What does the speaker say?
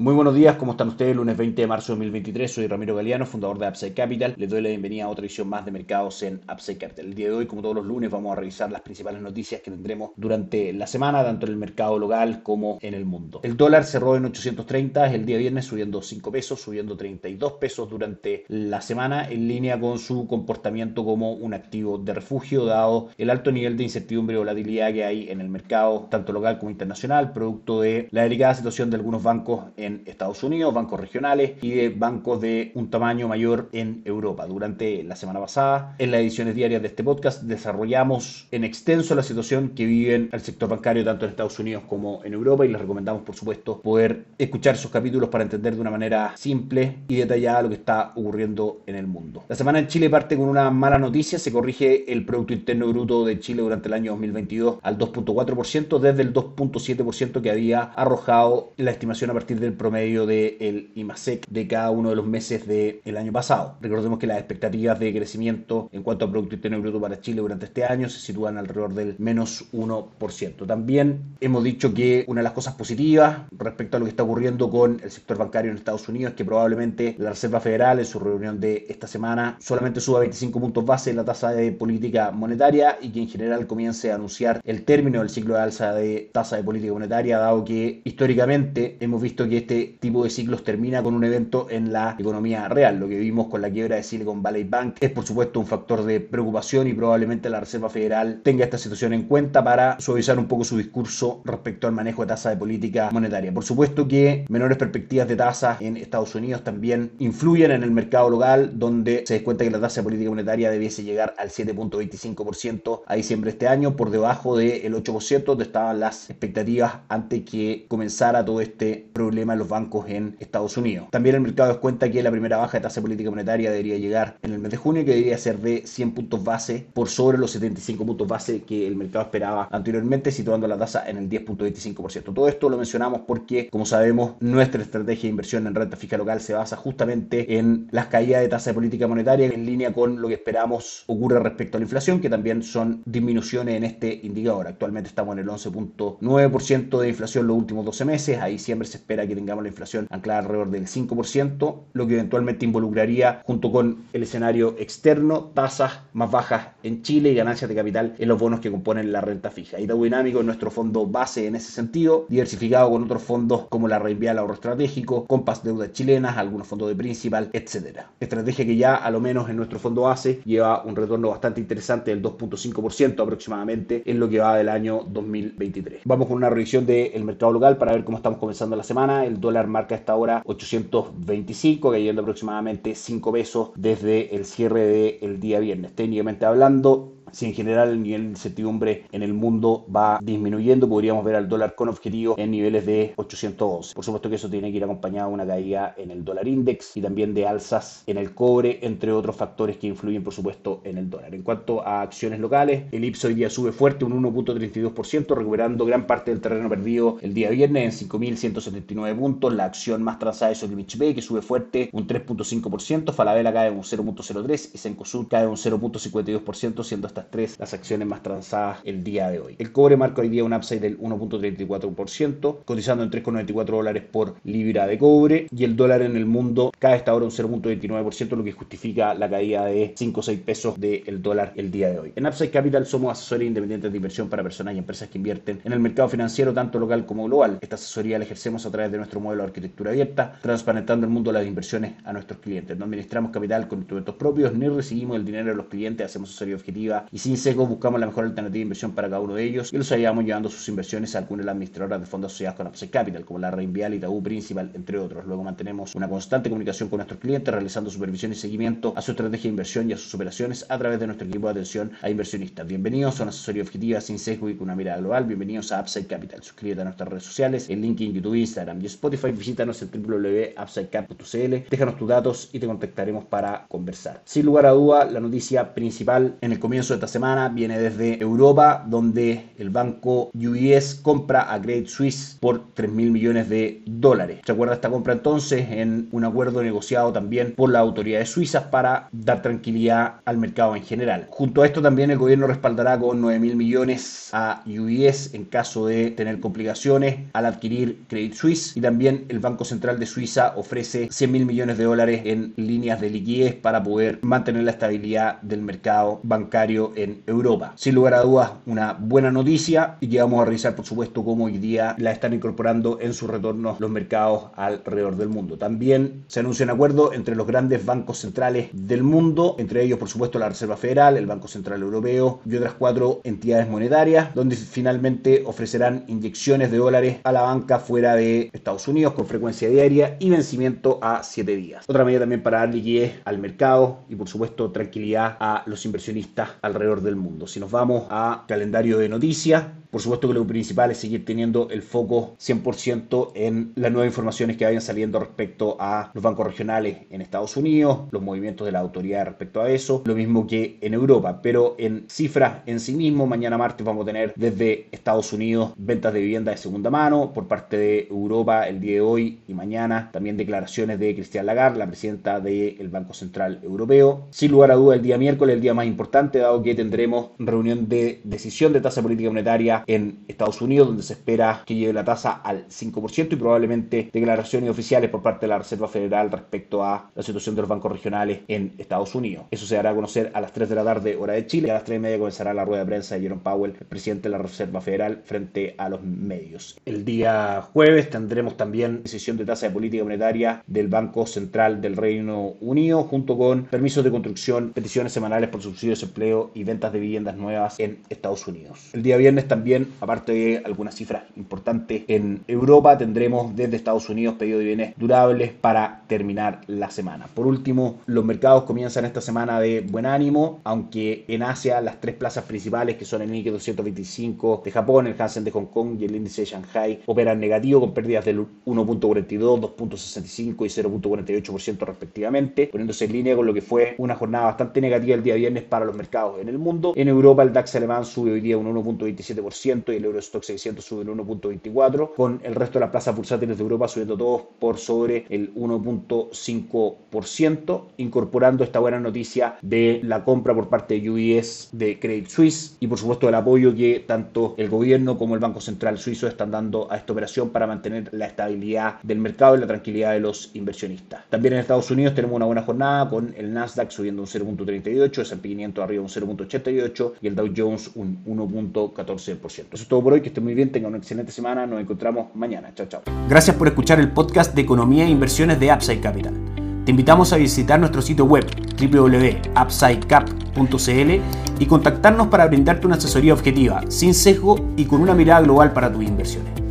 Muy buenos días, ¿cómo están ustedes? Lunes 20 de marzo de 2023, soy Ramiro Galeano, fundador de Upside Capital. Les doy la bienvenida a otra edición más de mercados en Upside Capital. El día de hoy, como todos los lunes, vamos a revisar las principales noticias que tendremos durante la semana, tanto en el mercado local como en el mundo. El dólar cerró en 830 el día viernes, subiendo 5 pesos, subiendo 32 pesos durante la semana, en línea con su comportamiento como un activo de refugio, dado el alto nivel de incertidumbre y volatilidad que hay en el mercado, tanto local como internacional, producto de la delicada situación de algunos bancos en Estados Unidos, bancos regionales y de bancos de un tamaño mayor en Europa. Durante la semana pasada, en las ediciones diarias de este podcast, desarrollamos en extenso la situación que viven el sector bancario tanto en Estados Unidos como en Europa y les recomendamos, por supuesto, poder escuchar esos capítulos para entender de una manera simple y detallada lo que está ocurriendo en el mundo. La semana en Chile parte con una mala noticia, se corrige el Producto Interno Bruto de Chile durante el año 2022 al 2.4% desde el 2.7% que había arrojado la estimación a partir del promedio del IMASEC de cada uno de los meses del año pasado. Recordemos que las expectativas de crecimiento en cuanto a Producto Interno Bruto para Chile durante este año se sitúan alrededor del menos 1%. También hemos dicho que una de las cosas positivas respecto a lo que está ocurriendo con el sector bancario en Estados Unidos es que probablemente la Reserva Federal en su reunión de esta semana solamente suba 25 puntos base en la tasa de política monetaria y que en general comience a anunciar el término del ciclo de alza de tasa de política monetaria, dado que históricamente hemos visto que este tipo de ciclos termina con un evento en la economía real. Lo que vimos con la quiebra de Silicon Valley Bank es por supuesto un factor de preocupación y probablemente la Reserva Federal tenga esta situación en cuenta para suavizar un poco su discurso respecto al manejo de tasa de política monetaria. Por supuesto que menores perspectivas de tasas en Estados Unidos también influyen en el mercado local donde se descuenta que la tasa de política monetaria debiese llegar al 7.25% a diciembre de este año por debajo del 8% donde estaban las expectativas antes que comenzara todo este problema los bancos en Estados Unidos. También el mercado descuenta que la primera baja de tasa política monetaria debería llegar en el mes de junio, que debería ser de 100 puntos base por sobre los 75 puntos base que el mercado esperaba anteriormente, situando la tasa en el 10.25%. Todo esto lo mencionamos porque, como sabemos, nuestra estrategia de inversión en renta fija local se basa justamente en las caídas de tasa de política monetaria en línea con lo que esperamos ocurre respecto a la inflación, que también son disminuciones en este indicador. Actualmente estamos en el 11.9% de inflación los últimos 12 meses, ahí siempre se espera que tengamos la inflación anclada alrededor del 5%, lo que eventualmente involucraría, junto con el escenario externo, tasas más bajas en Chile y ganancias de capital en los bonos que componen la renta fija. Itaú Dinámico es nuestro fondo base en ese sentido, diversificado con otros fondos como la Reinvial Ahorro Estratégico, Compass Deudas Chilenas, algunos fondos de Principal, etcétera. Estrategia que ya, a lo menos en nuestro fondo base, lleva un retorno bastante interesante del 2.5% aproximadamente en lo que va del año 2023. Vamos con una revisión del mercado local para ver cómo estamos comenzando la semana. El dólar marca esta hora 825, cayendo aproximadamente 5 pesos desde el cierre del día viernes. Técnicamente hablando, si en general el nivel de incertidumbre en el mundo va disminuyendo, podríamos ver al dólar con objetivo en niveles de 812. Por supuesto que eso tiene que ir acompañado de una caída en el dólar index y también de alzas en el cobre, entre otros factores que influyen, por supuesto, en el dólar. En cuanto a acciones locales, el IPS hoy día sube fuerte, un 1.32%, recuperando gran parte del terreno perdido el día viernes en 5.179 puntos. La acción más transada es Solimich B, que sube fuerte un 3.5%, Falabella cae un 0.03% y Sencosud cae un 0.52%, siendo hasta tres las acciones más transadas el día de hoy. El cobre marca hoy día un upside del 1.34%, cotizando en 3,94 dólares por libra de cobre y el dólar en el mundo cae hasta ahora un 0.29%, lo que justifica la caída de 5 o 6 pesos del dólar el día de hoy. En Upside Capital somos asesores independientes de inversión para personas y empresas que invierten en el mercado financiero tanto local como global. Esta asesoría la ejercemos a través de nuestro modelo de arquitectura abierta, transparentando el mundo de las inversiones a nuestros clientes. No administramos capital con instrumentos propios ni recibimos el dinero de los clientes, hacemos asesoría objetiva y sin seco buscamos la mejor alternativa de inversión para cada uno de ellos y los ayudamos llevando sus inversiones a algunas de las administradoras de fondos asociadas con Upside Capital, como la Reinvial, Itaú Principal, entre otros. Luego mantenemos una constante comunicación con nuestros clientes, realizando supervisión y seguimiento a su estrategia de inversión y a sus operaciones a través de nuestro equipo de atención a inversionistas. Bienvenidos a una asesoría objetiva sin sesgo y con una mirada global. Bienvenidos a Upside Capital. Suscríbete a nuestras redes sociales, en LinkedIn, YouTube, Instagram y Spotify. Visítanos en www.upsidecap.cl, déjanos tus datos y te contactaremos para conversar. Sin lugar a duda, la noticia principal en el comienzo de esta semana viene desde Europa, donde el banco UBS compra a Credit Suisse por 3 mil millones de dólares. ¿Se acuerda esta compra entonces en un acuerdo negociado también por las autoridades suizas para dar tranquilidad al mercado en general? Junto a esto también el gobierno respaldará con 9 mil millones a UBS en caso de tener complicaciones al adquirir Credit Suisse y también el Banco Central de Suiza ofrece 100 mil millones de dólares en líneas de liquidez para poder mantener la estabilidad del mercado bancario en Europa. Sin lugar a dudas, una buena noticia y que vamos a revisar, por supuesto, cómo hoy día la están incorporando en su retorno los mercados alrededor del mundo. También se anuncia un acuerdo entre los grandes bancos centrales del mundo, entre ellos, por supuesto, la Reserva Federal, el Banco Central Europeo y otras cuatro entidades monetarias, donde finalmente ofrecerán inyecciones de dólares a la banca fuera de Estados Unidos con frecuencia diaria y vencimiento a 7 días. Otra medida también para dar liquidez al mercado y, por supuesto, tranquilidad a los inversionistas alrededor del mundo. Si nos vamos a calendario de noticias, por supuesto que lo principal es seguir teniendo el foco 100% en las nuevas informaciones que vayan saliendo respecto a los bancos regionales en Estados Unidos, los movimientos de la autoridad respecto a eso, lo mismo que en Europa, pero en cifras en sí mismo, mañana martes vamos a tener desde Estados Unidos ventas de vivienda de segunda mano, por parte de Europa el día de hoy y mañana también declaraciones de Cristian Lagarde, la presidenta del Banco Central Europeo. Sin lugar a duda el día miércoles, el día más importante, dado que tendremos reunión de decisión de tasa política monetaria en Estados Unidos, donde se espera que lleve la tasa al 5% y probablemente declaraciones oficiales por parte de la Reserva Federal respecto a la situación de los bancos regionales en Estados Unidos. Eso se dará a conocer a las 3 de la tarde, hora de Chile, y a las 3 y media comenzará la rueda de prensa de Jerome Powell, el presidente de la Reserva Federal, frente a los medios. El día jueves tendremos también decisión de tasa de política monetaria del Banco Central del Reino Unido, junto con permisos de construcción, peticiones semanales por subsidios de empleo y ventas de viviendas nuevas en Estados Unidos. El día viernes también aparte de algunas cifras importantes en Europa, tendremos desde Estados Unidos pedido de bienes durables para terminar la semana. Por último, los mercados comienzan esta semana de buen ánimo, aunque en Asia las tres plazas principales, que son el Nikkei 225 de Japón, el Hansen de Hong Kong y el índice de Shanghai, operan negativo con pérdidas del 1.42, 2.65 y 0.48% respectivamente, poniéndose en línea con lo que fue una jornada bastante negativa el día viernes para los mercados en el mundo. En Europa el DAX alemán sube hoy día un 1.27% y el Eurostock 600 sube un 1.24, con el resto de las plazas bursátiles de Europa subiendo todos por sobre el 1.5%, incorporando esta buena noticia de la compra por parte de UBS de Credit Suisse y por supuesto el apoyo que tanto el gobierno como el Banco Central Suizo están dando a esta operación para mantener la estabilidad del mercado y la tranquilidad de los inversionistas. También en Estados Unidos tenemos una buena jornada con el Nasdaq subiendo un 0.38, el S&P 500 arriba un 0.88 y el Dow Jones un 1.14%. Eso es todo por hoy, que esté muy bien, tengan una excelente semana, nos encontramos mañana. Chao, chao. Gracias por escuchar el podcast de Economía e Inversiones de Upside Capital. Te invitamos a visitar nuestro sitio web www.upsidecap.cl y contactarnos para brindarte una asesoría objetiva, sin sesgo y con una mirada global para tus inversiones.